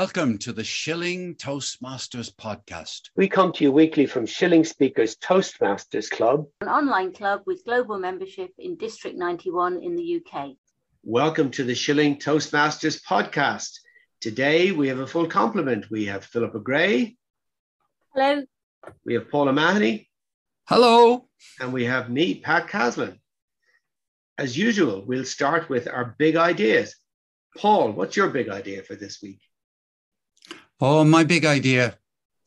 Welcome to the Shilling Toastmasters podcast. We come to you weekly from Shilling Speakers Toastmasters Club, an online club with global membership in District 91 in the UK. Welcome to the Shilling Toastmasters podcast. Today we have a full complement. We have Philippa Gray. Hello. We have Paula Mahoney. Hello. And we have me, Pat Caslin. As usual, we'll start with our big ideas. Paul, what's your big idea for this week? Oh, my big idea,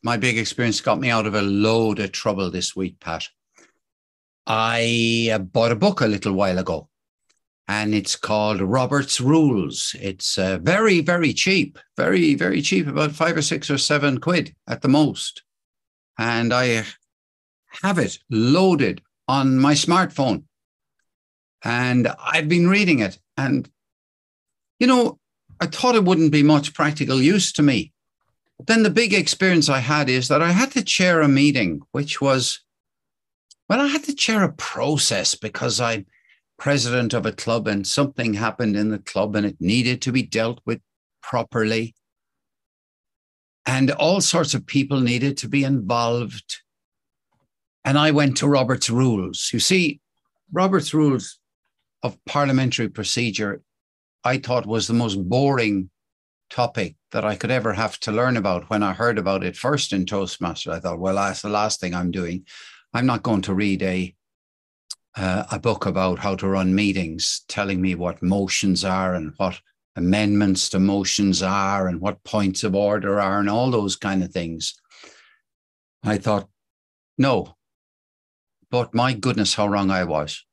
my big experience got me out of a load of trouble this week, Pat. I uh, bought a book a little while ago and it's called Robert's Rules. It's uh, very, very cheap, very, very cheap, about five or six or seven quid at the most. And I have it loaded on my smartphone. And I've been reading it. And, you know, I thought it wouldn't be much practical use to me then the big experience I had is that I had to chair a meeting, which was, well, I had to chair a process because I'm president of a club and something happened in the club and it needed to be dealt with properly. And all sorts of people needed to be involved. And I went to Robert's Rules. You see, Robert's Rules of Parliamentary Procedure, I thought was the most boring topic that I could ever have to learn about when I heard about it first in Toastmasters. I thought, well, that's the last thing I'm doing. I'm not going to read a uh, a book about how to run meetings, telling me what motions are and what amendments to motions are and what points of order are and all those kind of things. I thought, no. But my goodness, how wrong I was.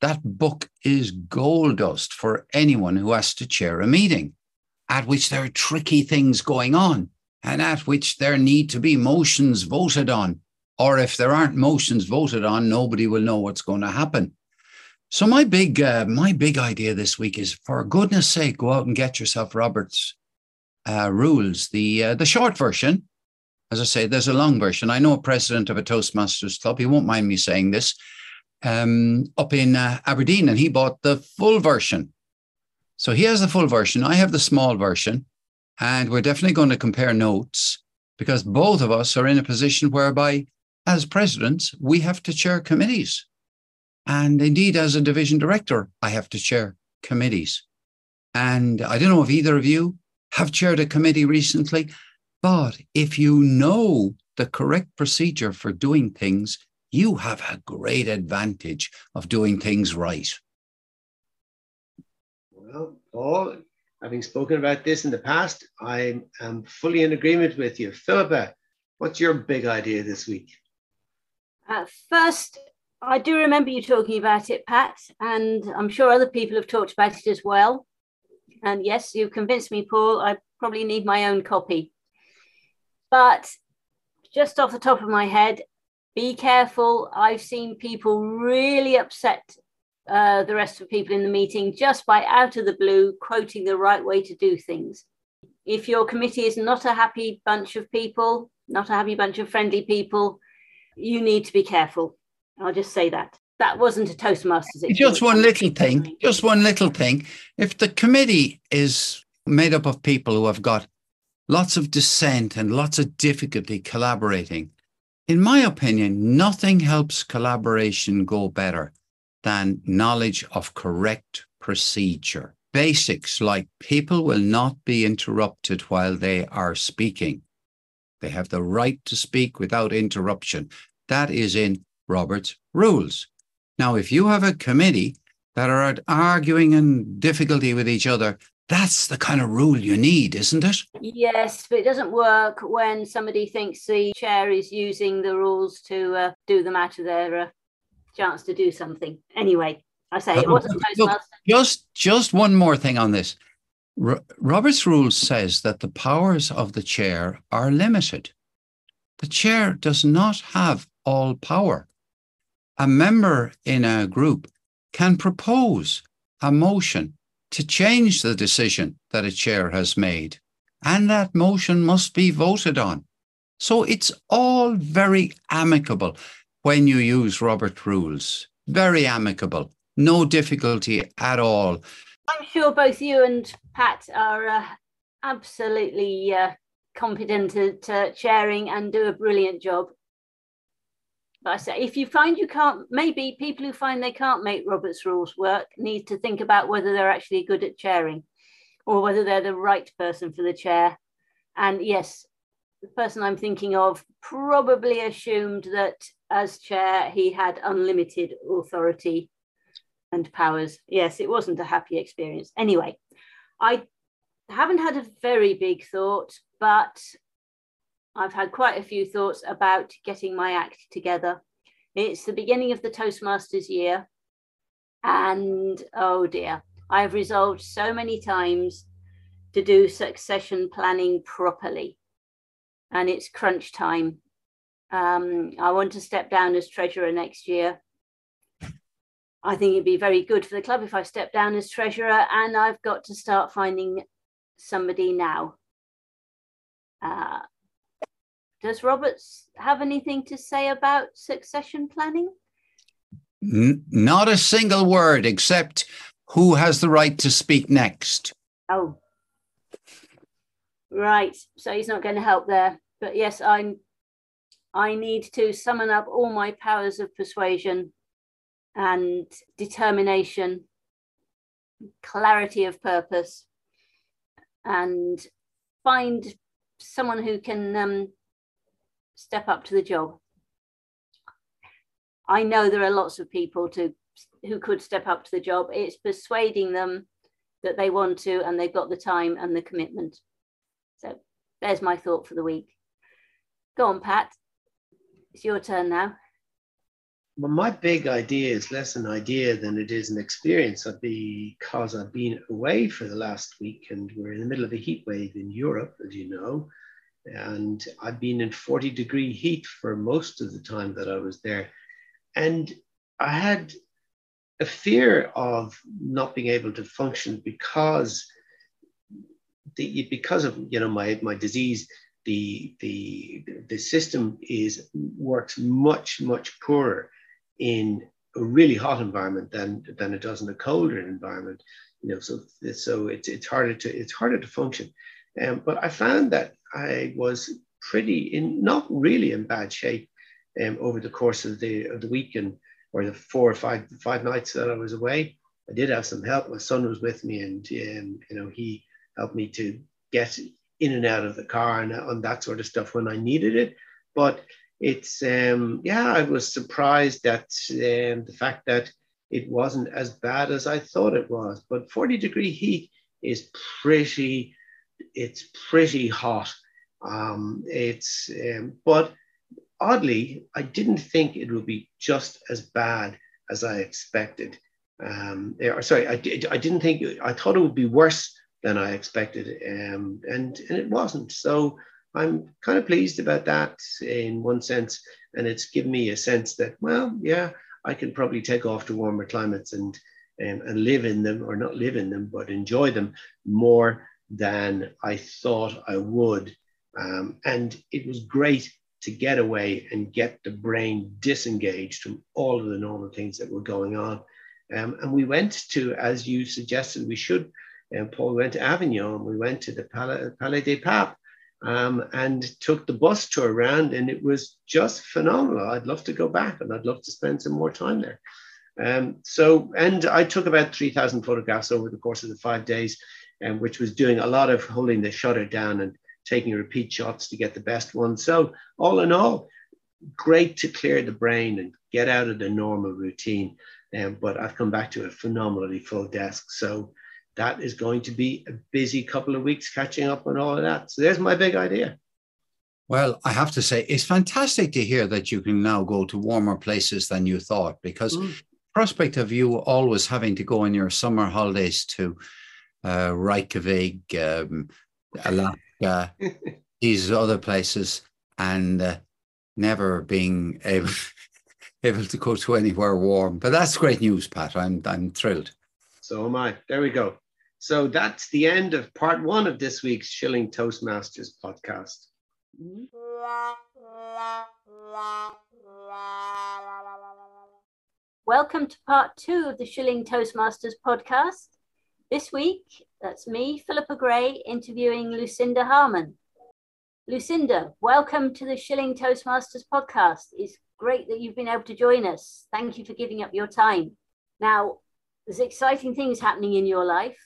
That book is gold dust for anyone who has to chair a meeting at which there are tricky things going on and at which there need to be motions voted on. Or if there aren't motions voted on, nobody will know what's going to happen. So my big uh, my big idea this week is, for goodness sake, go out and get yourself Robert's uh, rules, the uh, the short version. As I say, there's a long version. I know a president of a Toastmasters club. He won't mind me saying this. Um, up in uh, Aberdeen, and he bought the full version so he has the full version. I have the small version. And we're definitely going to compare notes because both of us are in a position whereby, as presidents, we have to chair committees. And indeed, as a division director, I have to chair committees. And I don't know if either of you have chaired a committee recently, but if you know the correct procedure for doing things, you have a great advantage of doing things right. Well, Paul, having spoken about this in the past, I am fully in agreement with you. Philippa, what's your big idea this week? Uh, first, I do remember you talking about it, Pat, and I'm sure other people have talked about it as well. And yes, you've convinced me, Paul. I probably need my own copy. But just off the top of my head, be careful. I've seen people really upset uh, the rest of the people in the meeting just by out of the blue quoting the right way to do things. If your committee is not a happy bunch of people, not a happy bunch of friendly people, you need to be careful. I'll just say that. That wasn't a Toastmasters. Just one little thing. Just one little thing. If the committee is made up of people who have got lots of dissent and lots of difficulty collaborating, in my opinion, nothing helps collaboration go better than knowledge of correct procedure. Basics like people will not be interrupted while they are speaking. They have the right to speak without interruption. That is in Robert's rules. Now, if you have a committee that are arguing and difficulty with each other, that's the kind of rule you need, isn't it? Yes, but it doesn't work when somebody thinks the chair is using the rules to uh, do them out of their uh, chance to do something. Anyway, I say it uh, wasn't Toastmaster. Just, just one more thing on this. R- Robert's Rules says that the powers of the chair are limited. The chair does not have all power. A member in a group can propose a motion to change the decision that a chair has made, and that motion must be voted on. So it's all very amicable when you use Robert rules. Very amicable, no difficulty at all. I'm sure both you and Pat are uh, absolutely uh, competent at uh, chairing and do a brilliant job. But I say, if you find you can't, maybe people who find they can't make Robert's rules work need to think about whether they're actually good at chairing or whether they're the right person for the chair. And yes, the person I'm thinking of probably assumed that as chair he had unlimited authority and powers. Yes, it wasn't a happy experience. Anyway, I haven't had a very big thought, but I've had quite a few thoughts about getting my act together. It's the beginning of the Toastmasters year. And oh dear, I've resolved so many times to do succession planning properly. And it's crunch time. Um, I want to step down as treasurer next year. I think it'd be very good for the club if I step down as treasurer, and I've got to start finding somebody now. Uh, does Roberts have anything to say about succession planning? Not a single word except who has the right to speak next. Oh, right. So he's not going to help there. But yes, I'm. I need to summon up all my powers of persuasion and determination, clarity of purpose, and find someone who can um, step up to the job. I know there are lots of people to who could step up to the job. It's persuading them that they want to and they've got the time and the commitment. There's my thought for the week. Go on, Pat. It's your turn now. Well, my big idea is less an idea than it is an experience because I've been away for the last week and we're in the middle of a heat wave in Europe, as you know. And I've been in 40 degree heat for most of the time that I was there. And I had a fear of not being able to function because the, because of you know my my disease the the the system is works much much poorer in a really hot environment than than it does in a colder environment you know so so it's it's harder to it's harder to function um, but I found that I was pretty in not really in bad shape um, over the course of the of the weekend or the four or five five nights that I was away. I did have some help. My son was with me, and um, you know he helped me to get in and out of the car and on that sort of stuff when I needed it. But it's um, yeah, I was surprised at um, the fact that it wasn't as bad as I thought it was. But 40 degree heat is pretty it's pretty hot. Um, it's um, but oddly, I didn't think it would be just as bad as I expected. Um, or sorry, I, did, I didn't think I thought it would be worse than I expected, um, and and it wasn't. So I'm kind of pleased about that in one sense, and it's given me a sense that well, yeah, I can probably take off to warmer climates and um, and live in them, or not live in them, but enjoy them more than I thought I would. Um, and it was great to get away and get the brain disengaged from all of the normal things that were going on. Um, and we went to, as you suggested, we should, and Paul went to Avignon, we went to the Palais, Palais des Papes um, and took the bus tour around, and it was just phenomenal. I'd love to go back and I'd love to spend some more time there. Um, so, and I took about 3,000 photographs over the course of the five days um, which was doing a lot of holding the shutter down and taking repeat shots to get the best one. So, all in all, great to clear the brain and get out of the normal routine. Um, but I've come back to a phenomenally full desk. So, that is going to be a busy couple of weeks catching up on all of that. So, there's my big idea. Well, I have to say, it's fantastic to hear that you can now go to warmer places than you thought because mm. prospect of you always having to go on your summer holidays to uh, Reykjavik, um, Alaska, these other places, and uh, never being able able to go to anywhere warm. But that's great news, Pat. I'm I'm thrilled. So am I. There we go. So that's the end of part one of this week's Shilling Toastmasters podcast. Welcome to part two of the Shilling Toastmasters podcast. This week, That's me, Philippa Gray, interviewing Lucinda Harmon. Lucinda, welcome to the Shilling Toastmasters podcast. It's great that you've been able to join us. Thank you for giving up your time. Now, there's exciting things happening in your life.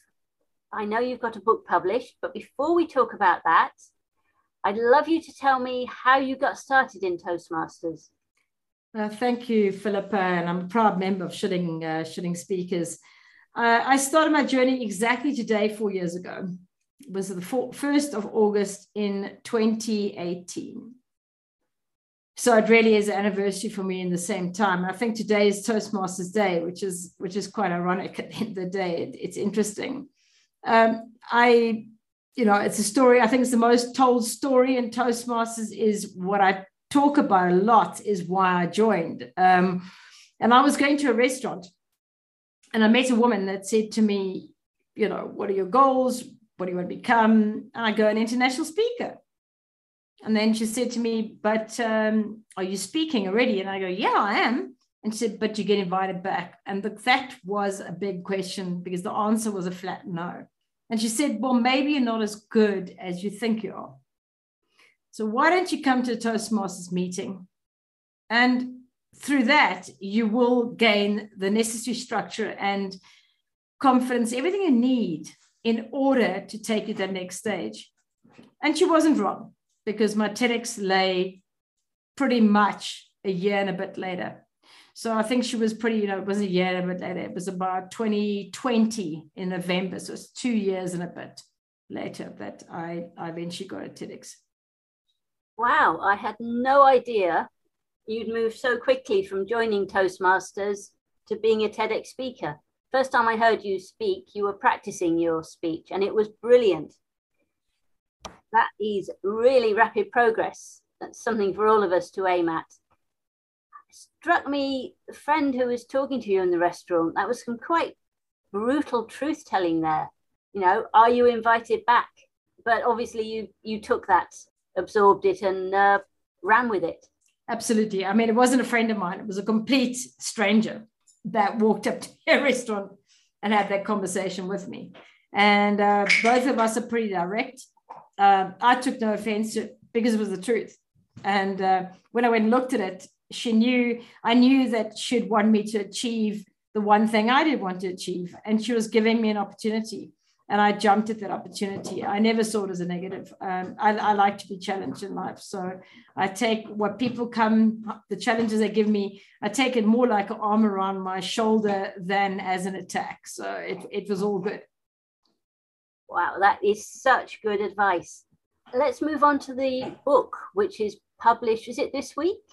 I know you've got a book published, but before we talk about that, I'd love you to tell me how you got started in Toastmasters. Uh, thank you, Philippa, and I'm a proud member of Shilling, uh, Shilling Speakers. Uh, I started my journey exactly today, four years ago. It was the 1st of August in 2018. So it really is an anniversary for me in the same time. I think today is Toastmasters Day, which is which is quite ironic at the end of the day. It, it's interesting. Um, I, you know, it's a story. I think it's the most told story in Toastmasters. Is what I talk about a lot. Is why I joined. Um, and I was going to a restaurant, and I met a woman that said to me, you know, what are your goals? What do you want to become? And I go, an international speaker. And then she said to me, But um, are you speaking already? And I go, Yeah, I am. And she said, But you get invited back. And the, that was a big question because the answer was a flat no. And she said, Well, maybe you're not as good as you think you are. So why don't you come to a Toastmasters meeting? And through that, you will gain the necessary structure and confidence, everything you need in order to take you to the next stage. And she wasn't wrong because my TEDx lay pretty much a year and a bit later. So I think she was pretty, you know, it wasn't a year and a bit later. It was about 2020 in November. So it's two years and a bit later that I, I eventually got a TEDx. Wow, I had no idea you'd moved so quickly from joining Toastmasters to being a TEDx speaker. First time I heard you speak, you were practicing your speech and it was brilliant. That is really rapid progress. That's something for all of us to aim at. Struck me, the friend who was talking to you in the restaurant, that was some quite brutal truth telling there. You know, are you invited back? But obviously, you you took that, absorbed it, and uh, ran with it. Absolutely. I mean, it wasn't a friend of mine, it was a complete stranger that walked up to a restaurant and had that conversation with me. And uh, both of us are pretty direct. Uh, I took no offense because it was the truth. And uh, when I went and looked at it, she knew, I knew that she'd want me to achieve the one thing I did want to achieve. And she was giving me an opportunity and I jumped at that opportunity. I never saw it as a negative. Um, I, I, like to be challenged in life, so I take what people come, the challenges they give me, I take it more like an arm around my shoulder than as an attack. So it, it was all good. Wow, that is such good advice. Let's move on to the book, which is published. Is it this week?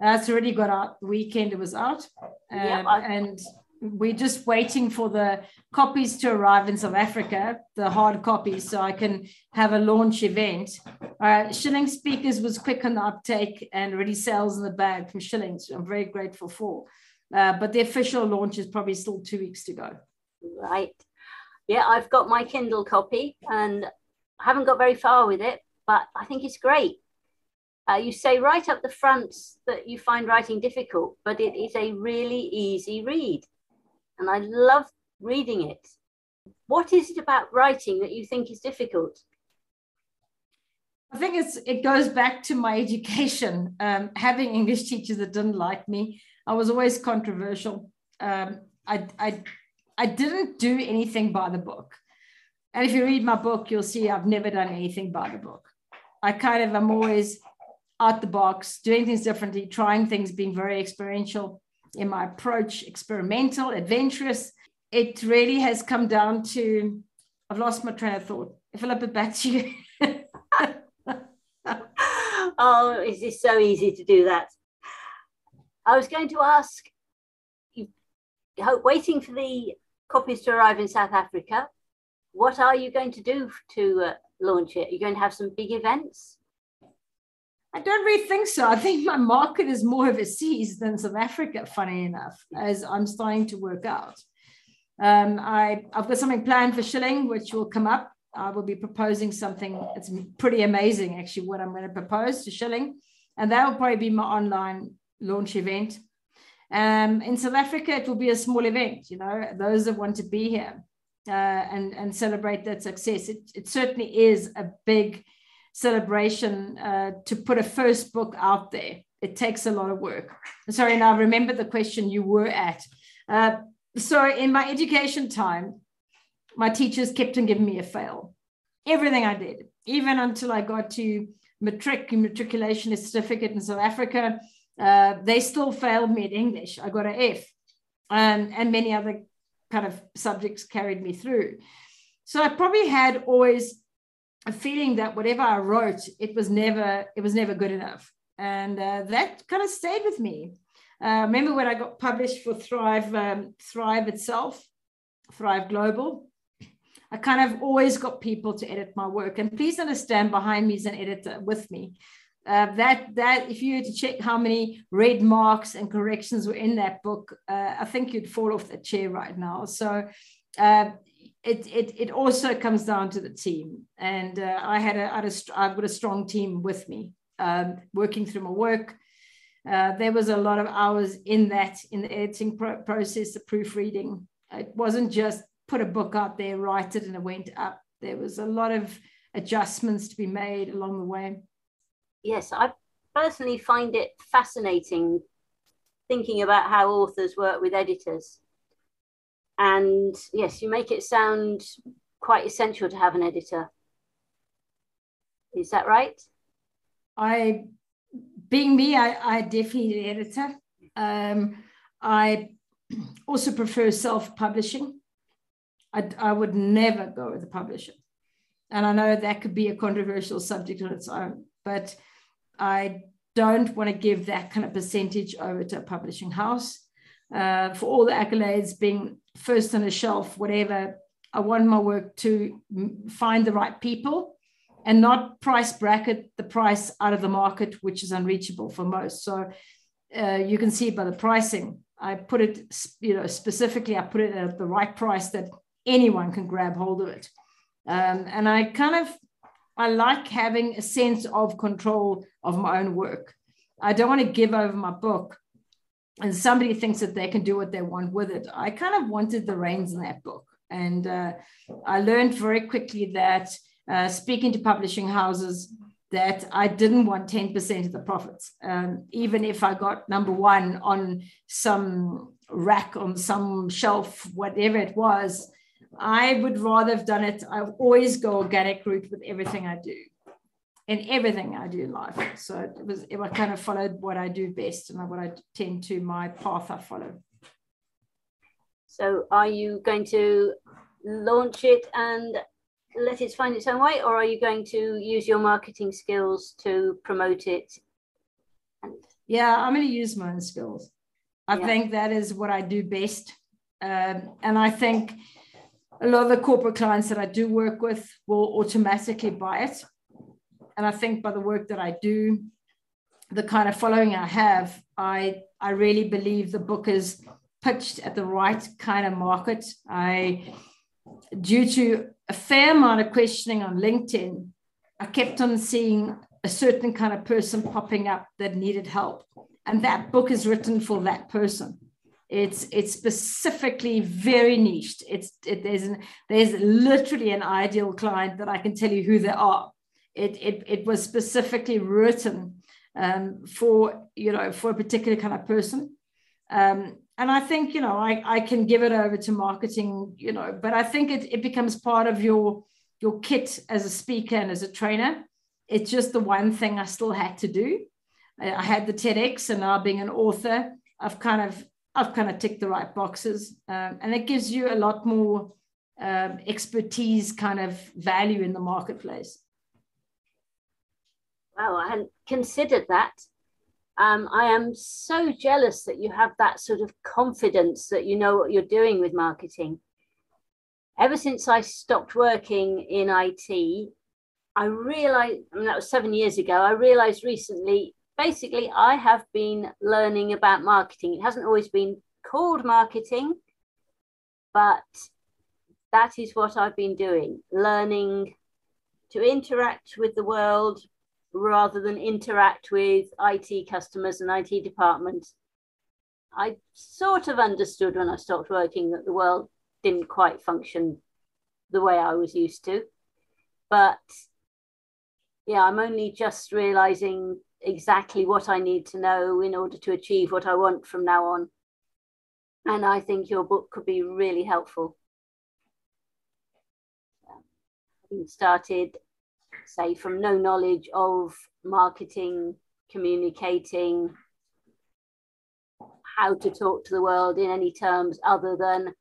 That's already got out. The weekend it was out, um, yeah, and we're just waiting for the copies to arrive in South Africa, the hard copies, so I can have a launch event. Uh, Shilling Speakers was quick on the uptake and already sells in the bag from Shillings. I'm very grateful for. Uh, but the official launch is probably still two weeks to go. Right. Yeah, I've got my Kindle copy and I haven't got very far with it, but I think it's great. Uh, you say right up the front that you find writing difficult, but it is a really easy read and I love reading it. What is it about writing that you think is difficult? I think it's it goes back to my education. Um, having English teachers that didn't like me, I was always controversial. Um, I, I I didn't do anything by the book, and if you read my book, you'll see I've never done anything by the book. I kind of am always out the box, doing things differently, trying things, being very experiential in my approach, experimental, adventurous. It really has come down to I've lost my train of thought. I it back to you. oh, is this so easy to do that? I was going to ask you, waiting for the copies to arrive in South Africa, what are you going to do to uh, launch it? Are you going to have some big events? I don't really think so. I think my market is more overseas than South Africa, funny enough, as I'm starting to work out. Um, I, I've got something planned for Shilling, which will come up. I will be proposing something. It's pretty amazing, actually, what I'm going to propose to Shilling. And that will probably be my online launch event. Um, in South Africa, it will be a small event, you know, those that want to be here. uh, and and celebrate that success. It, it certainly is a big celebration uh, to put a first book out there. It takes a lot of work. Sorry, now remember the question you were at. Uh, so in my education time, my teachers kept on giving me a fail. Everything I did, even until I got to matric matriculation certificate in South Africa, uh, they still failed me in English. I got an F, um, and many other kind of subjects carried me through. So I probably had always a feeling that whatever I wrote, it was never it was never good enough, and uh, that kind of stayed with me. Uh, remember when I got published for Thrive um, Thrive itself, Thrive Global. I kind of always got people to edit my work, and please understand, behind me is an editor with me. Uh, that that if you were to check how many red marks and corrections were in that book, uh, I think you'd fall off the chair right now. So uh, it, it it also comes down to the team, and uh, I had a, I had a I've got a strong team with me um, working through my work. Uh, there was a lot of hours in that in the editing pro- process, the proofreading. It wasn't just put a book out there, write it, and it went up. There was a lot of adjustments to be made along the way yes, I personally find it fascinating thinking about how authors work with editors. And yes, you make it sound quite essential to have an editor. Is that right? I, being me, I, I definitely need an editor. Um, I also prefer self publishing. I, I would never go with a publisher. And I know that could be a controversial subject on its own, but I don't want to give that kind of percentage over to a publishing house. Uh, for all the accolades, being first on the shelf, whatever, I want my work to find the right people and not price bracket the price out of the market, which is unreachable for most. So uh, you can see by the pricing, I put it, you know, specifically, I put it at the right price that anyone can grab hold of it. Um, and I kind of I like having a sense of control of my own work. I don't want to give over my book and somebody thinks that they can do what they want with it. I kind of wanted the reins in that book. And uh, I learned very quickly that uh, speaking to publishing houses, that I didn't want 10% of the profits. Um, even if I got number one on some rack, on some shelf, whatever it was, I would rather have done it. I always go organic route with everything I do, in everything I do in life. So it was it I kind of followed what I do best and what I tend to my path I follow. So are you going to launch it and let it find its own way, or are you going to use your marketing skills to promote it? And yeah, I'm going to use my own skills. I yeah. think that is what I do best. Um, and I think a lot of the corporate clients that I do work with will automatically buy it. And I think by the work that I do, the kind of following I have, I I really believe the book is pitched at the right kind of market. I due to a fair amount of questioning on LinkedIn, I kept on seeing a certain kind of person popping up that needed help. And that book is written for that person. It's it's specifically very niched. It's it, there's an, there's literally an ideal client that I can tell you who they are. It it it was specifically written um, for you know for a particular kind of person. Um, and I think you know I, I can give it over to marketing, you know, but I think it, it becomes part of your your kit as a speaker and as a trainer. It's just the one thing I still had to do. I, I had the TEDx, and now being an author, I've kind of I've kind of ticked the right boxes. Um, and it gives you a lot more um, expertise kind of value in the marketplace. Wow, I hadn't considered that. Um, I am so jealous that you have that sort of confidence that you know what you're doing with marketing. Ever since I stopped working in IT, I realized, I mean, that was seven years ago, I realized recently basically, I have been learning about marketing. It hasn't always been called marketing, but that is what I've been doing, learning to interact with the world rather than interact with IT customers and IT departments. I sort of understood when I stopped working that the world didn't quite function the way I was used to. But yeah, I'm only just realizing exactly what I need to know in order to achieve what I want from now on. And I think your book could be really helpful. Having started, say, from no knowledge of marketing, communicating, how to talk to the world in any terms other than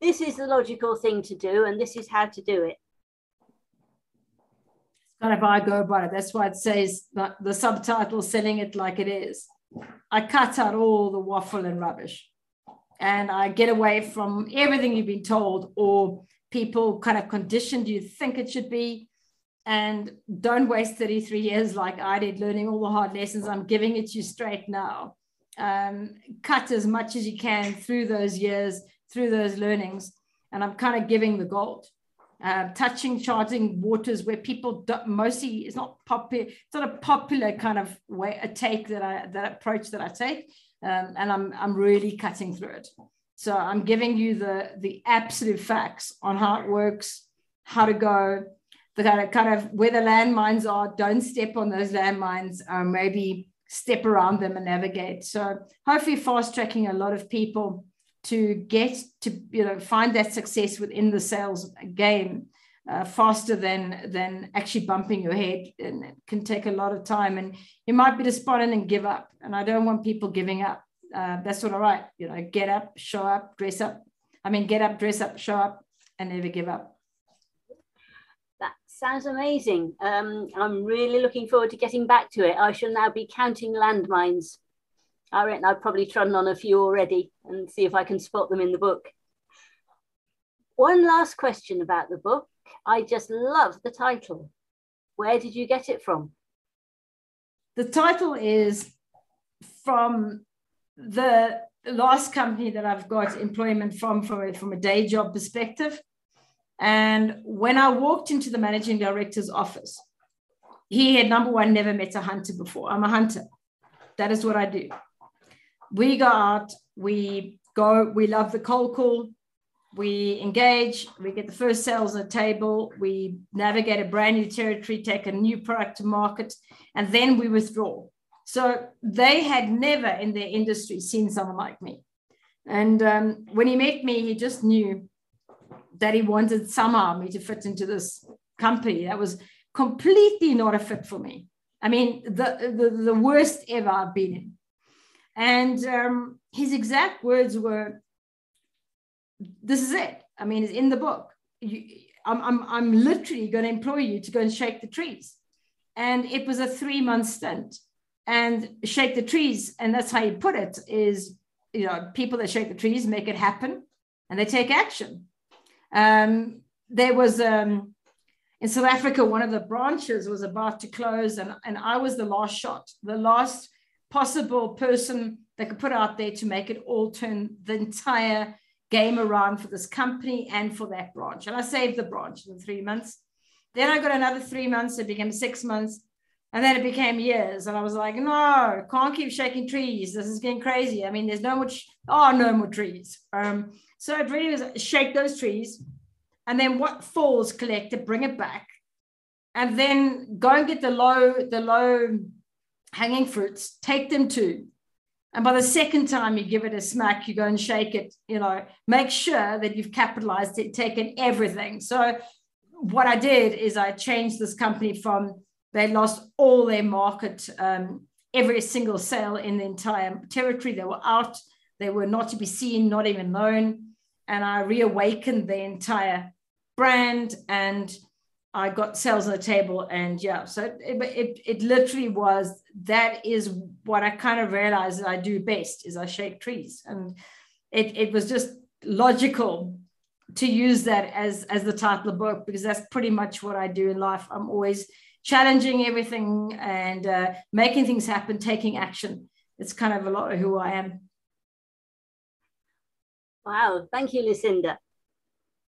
this is the logical thing to do and this is how to do it kind of I go about it. That's why it says that the subtitle selling it like it is. I cut out all the waffle and rubbish and I get away from everything you've been told or people kind of conditioned you think it should be. And don't waste 33 years like I did learning all the hard lessons. I'm giving it to you straight now. Um, cut as much as you can through those years, through those learnings. And I'm kind of giving the gold uh, touching charging waters where people mostly it's not popular it's not a popular kind of way a take that i that approach that i take um, and i'm i'm really cutting through it. So i'm giving you the the absolute facts on how it works how to go the kind of, kind of where the landmines are. Don't step on those landmines um, maybe step around them and navigate. So hopefully fast tracking a lot of people to get to you know find that success within the sales game uh, faster than than actually bumping your head and it can take a lot of time and you might be despondent and give up and i don't want people giving up. Uh, that's all right you know get up show up dress up. I mean get up dress up show up and never give up. That sounds amazing. Um, i'm really looking forward to getting back to it. I shall now be counting landmines I reckon I've probably trodden on a few already and see if I can spot them in the book. One last question about the book. I just love the title. Where did you get it from? The title is from the last company that I've got employment from, from a, from a day job perspective. And when I walked into the managing director's office, he had number one, never met a hunter before. I'm a hunter. That is what I do we go out, we go, we love the cold call, we engage, we get the first sales on the table, we navigate a brand new territory, take a new product to market, and then we withdraw. So they had never in their industry seen someone like me. And um, when he met me, he just knew that he wanted somehow me to fit into this company that was completely not a fit for me. I mean, the, the, the worst ever I've been in. And um, his exact words were, "This is it. I mean, it's in the book. You, I'm, I'm, I'm literally going to employ you to go and shake the trees." And it was a three month stint. And shake the trees, and that's how he put it: is you know, people that shake the trees make it happen, and they take action. Um, there was um, in South Africa, one of the branches was about to close, and, and I was the last shot, the last possible person they could put out there to make it all turn the entire game around for this company and for that branch. And I saved the branch in three months. Then I got another three months. It became six months. And then it became years. And I was like, no, can't keep shaking trees. This is getting crazy. I mean, there's no much, oh, no more trees. Um, so it really was shake those trees. And then what falls, collect it, bring it back. And then go and get the low, the low hanging fruits, take them too. And by the second time you give it a smack, you go and shake it, you know, make sure that you've capitalized it, taken everything. So what I did is I changed this company from they lost all their market, um, every single sale in the entire territory. They were out, they were not to be seen, not even known. And I reawakened the entire brand and I got sales on the table, and yeah, so it, it, it literally was that is what I kind of realized that I do best is I shake trees, and it it was just logical to use that as as the title of the book because that's pretty much what I do in life. I'm always challenging everything and uh, making things happen, taking action. It's kind of a lot of who I am. Wow, thank you, Lucinda.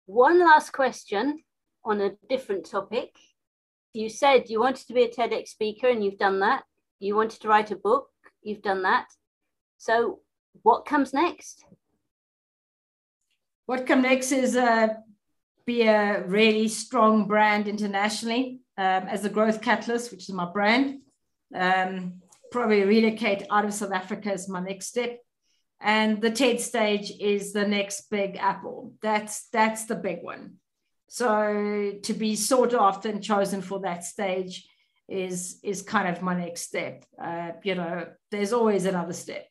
One last question on a different topic. You said you wanted to be a TEDx speaker and you've done that. You wanted to write a book, you've done that. So, what comes next? What comes next is uh, be a really strong brand internationally um, as a growth catalyst, which is my brand. Um, probably relocate out of South Africa is my next step. And the TED stage is the next big apple. That's that's the big one. So to be sought after and chosen for that stage is is kind of my next step. Uh, you know, there's always another step.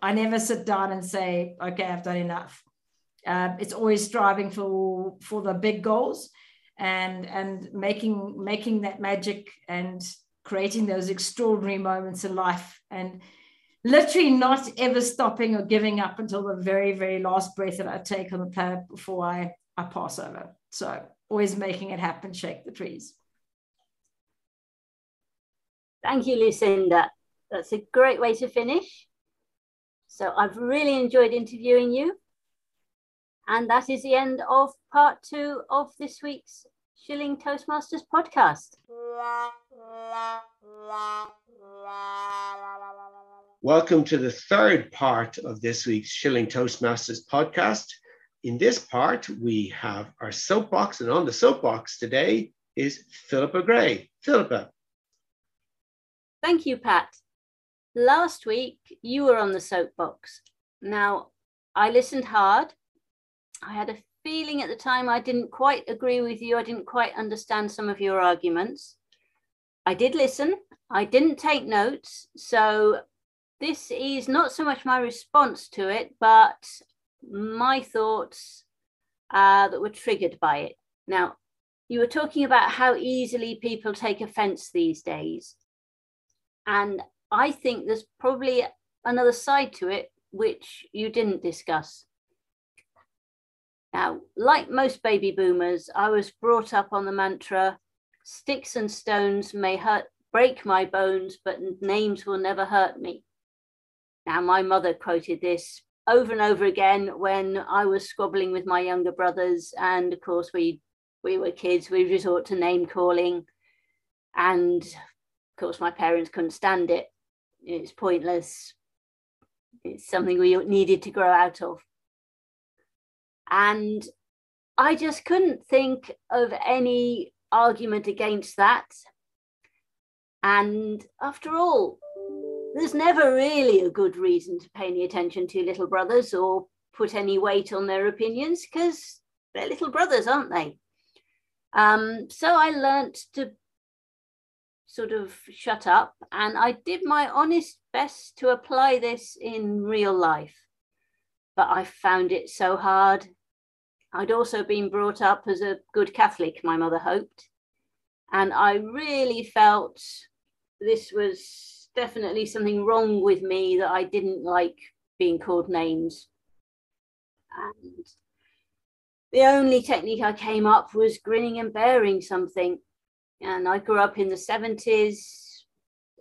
I never sit down and say, okay, I've done enough. Uh, it's always striving for for the big goals and and making making that magic and creating those extraordinary moments in life and literally not ever stopping or giving up until the very very last breath that i take on the planet before i i pass over. So always making it happen shake the trees. Thank you lucinda. That's a great way to finish. So i've really enjoyed interviewing you. And that is the end of part two of this week's Shilling Toastmasters podcast. Welcome to the third part of this week's Shilling Toastmasters podcast. In this part, we have our soapbox, and on the soapbox today is Philippa Gray. Philippa. Thank you, Pat. Last week, you were on the soapbox. Now, I listened hard I had a feeling at the time I didn't quite agree with you. I didn't quite understand some of your arguments. I did listen, I didn't take notes. So this is not so much my response to it, but my thoughts uh, that were triggered by it. Now, you were talking about how easily people take offense these days. And I think there's probably another side to it, which you didn't discuss. Now, like most baby boomers, I was brought up on the mantra sticks and stones may hurt, break my bones, but names will never hurt me. Now, my mother quoted this over and over again when I was squabbling with my younger brothers. And of course, we, we were kids, we resort to name calling. And of course, my parents couldn't stand it. It's pointless. It's something we needed to grow out of. And I just couldn't think of any argument against that. And after all, there's never really a good reason to pay any attention to little brothers or put any weight on their opinions because they're little brothers, aren't they? Um, so I learnt to sort of shut up and I did my honest best to apply this in real life. But I found it so hard I'd also been brought up as a good Catholic, my mother hoped. And I really felt this was definitely something wrong with me that I didn't like being called names. And the only technique I came up was grinning and bearing something. And I grew up in the 70s.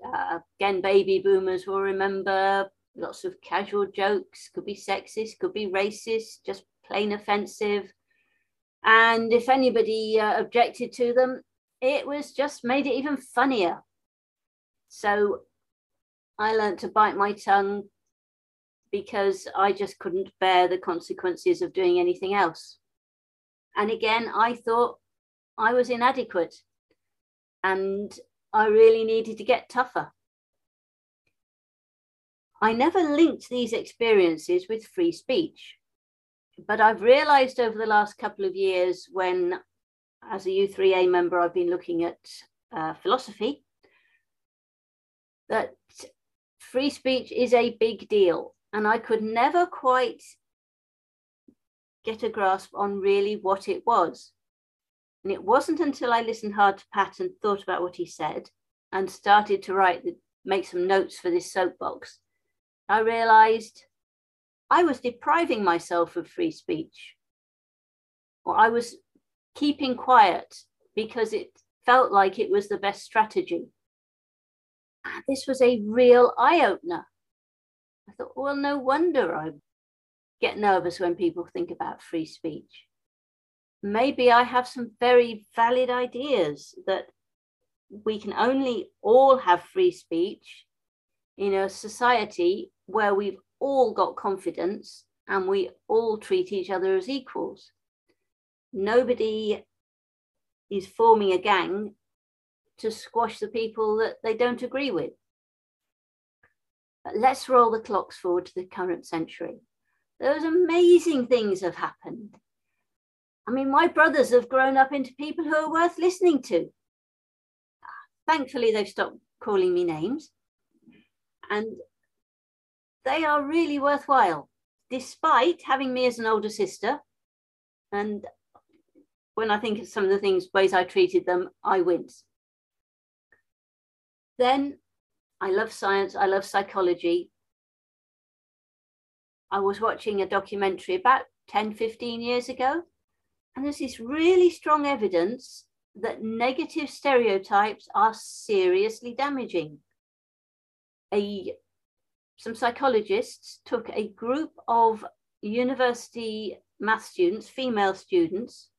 Uh, again, baby boomers will remember lots of casual jokes, could be sexist, could be racist, just plain offensive. And if anybody uh, objected to them, it was just made it even funnier. So I learned to bite my tongue because I just couldn't bear the consequences of doing anything else. And again, I thought I was inadequate and I really needed to get tougher. I never linked these experiences with free speech but I've realized over the last couple of years when, as a U3A member, I've been looking at uh, philosophy, that free speech is a big deal. And I could never quite get a grasp on really what it was. And it wasn't until I listened hard to Pat and thought about what he said and started to write, the, make some notes for this soapbox, I realized I was depriving myself of free speech, or I was keeping quiet because it felt like it was the best strategy. This was a real eye opener. I thought, well, no wonder I get nervous when people think about free speech. Maybe I have some very valid ideas that we can only all have free speech in a society where we've all got confidence and we all treat each other as equals. nobody is forming a gang to squash the people that they don't agree with. But let's roll the clocks forward to the current century. Those amazing things have happened. I mean, my brothers have grown up into people who are worth listening to. Thankfully, they've stopped calling me names. And they are really worthwhile, despite having me as an older sister. And when I think of some of the things, ways I treated them, I wince. Then I love science, I love psychology. I was watching a documentary about 10, 15 years ago, and there's this really strong evidence that negative stereotypes are seriously damaging. A, some psychologists took a group of university math students, female students,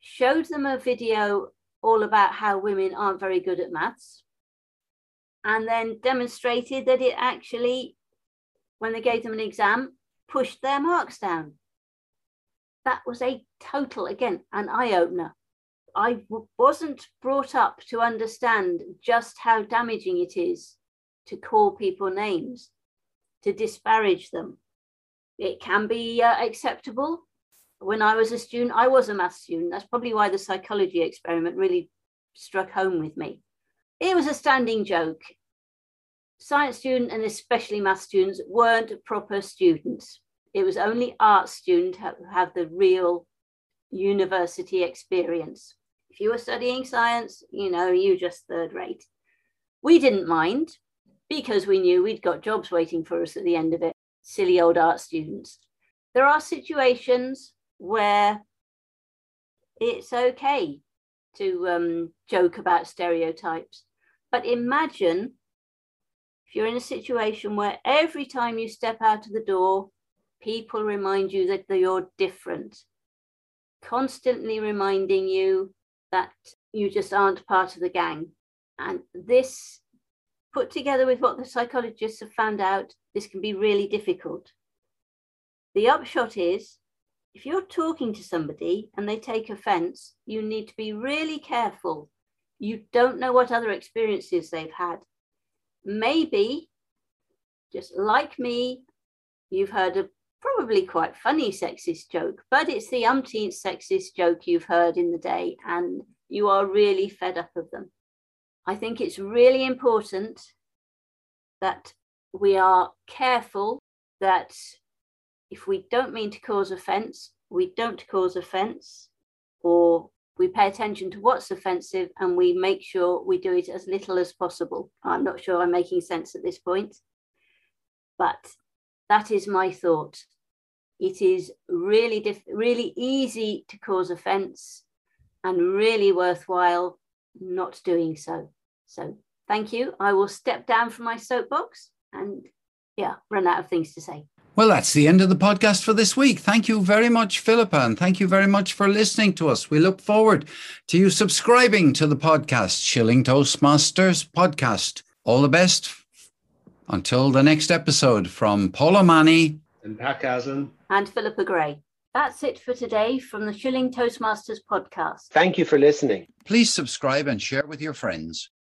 showed them a video all about how women aren't very good at maths, and then demonstrated that it actually, when they gave them an exam, pushed their marks down. That was a total, again, an eye opener. I wasn't brought up to understand just how damaging it is to call people names, to disparage them. It can be uh, acceptable. When I was a student, I was a math student. That's probably why the psychology experiment really struck home with me. It was a standing joke. Science student and especially math students weren't proper students. It was only art students who have the real university experience. If you were studying science, you know, you just third rate. We didn't mind because we knew we'd got jobs waiting for us at the end of it. Silly old art students. There are situations where it's okay to um, joke about stereotypes. But imagine if you're in a situation where every time you step out of the door, people remind you that you're different, constantly reminding you that you just aren't part of the gang. And this, put together with what the psychologists have found out, this can be really difficult. The upshot is if you're talking to somebody and they take offense, you need to be really careful. You don't know what other experiences they've had. Maybe, just like me, you've heard a probably quite funny sexist joke, but it's the umpteenth sexist joke you've heard in the day, and you are really fed up of them. I think it's really important that we are careful that if we don't mean to cause offense, we don't cause offense, or we pay attention to what's offensive and we make sure we do it as little as possible. I'm not sure I'm making sense at this point, but that is my thought. It is really diff- really easy to cause offence and really worthwhile not doing so. So thank you. I will step down from my soapbox and yeah, run out of things to say. Well, that's the end of the podcast for this week. Thank you very much, Philippa, and thank you very much for listening to us. We look forward to you subscribing to the podcast, Shilling Toastmasters Podcast. All the best until the next episode from Paul O'Mahony and Pat Caslin and Philippa Gray. That's it for today from the Shilling Toastmasters podcast. Thank you for listening. Please subscribe and share with your friends.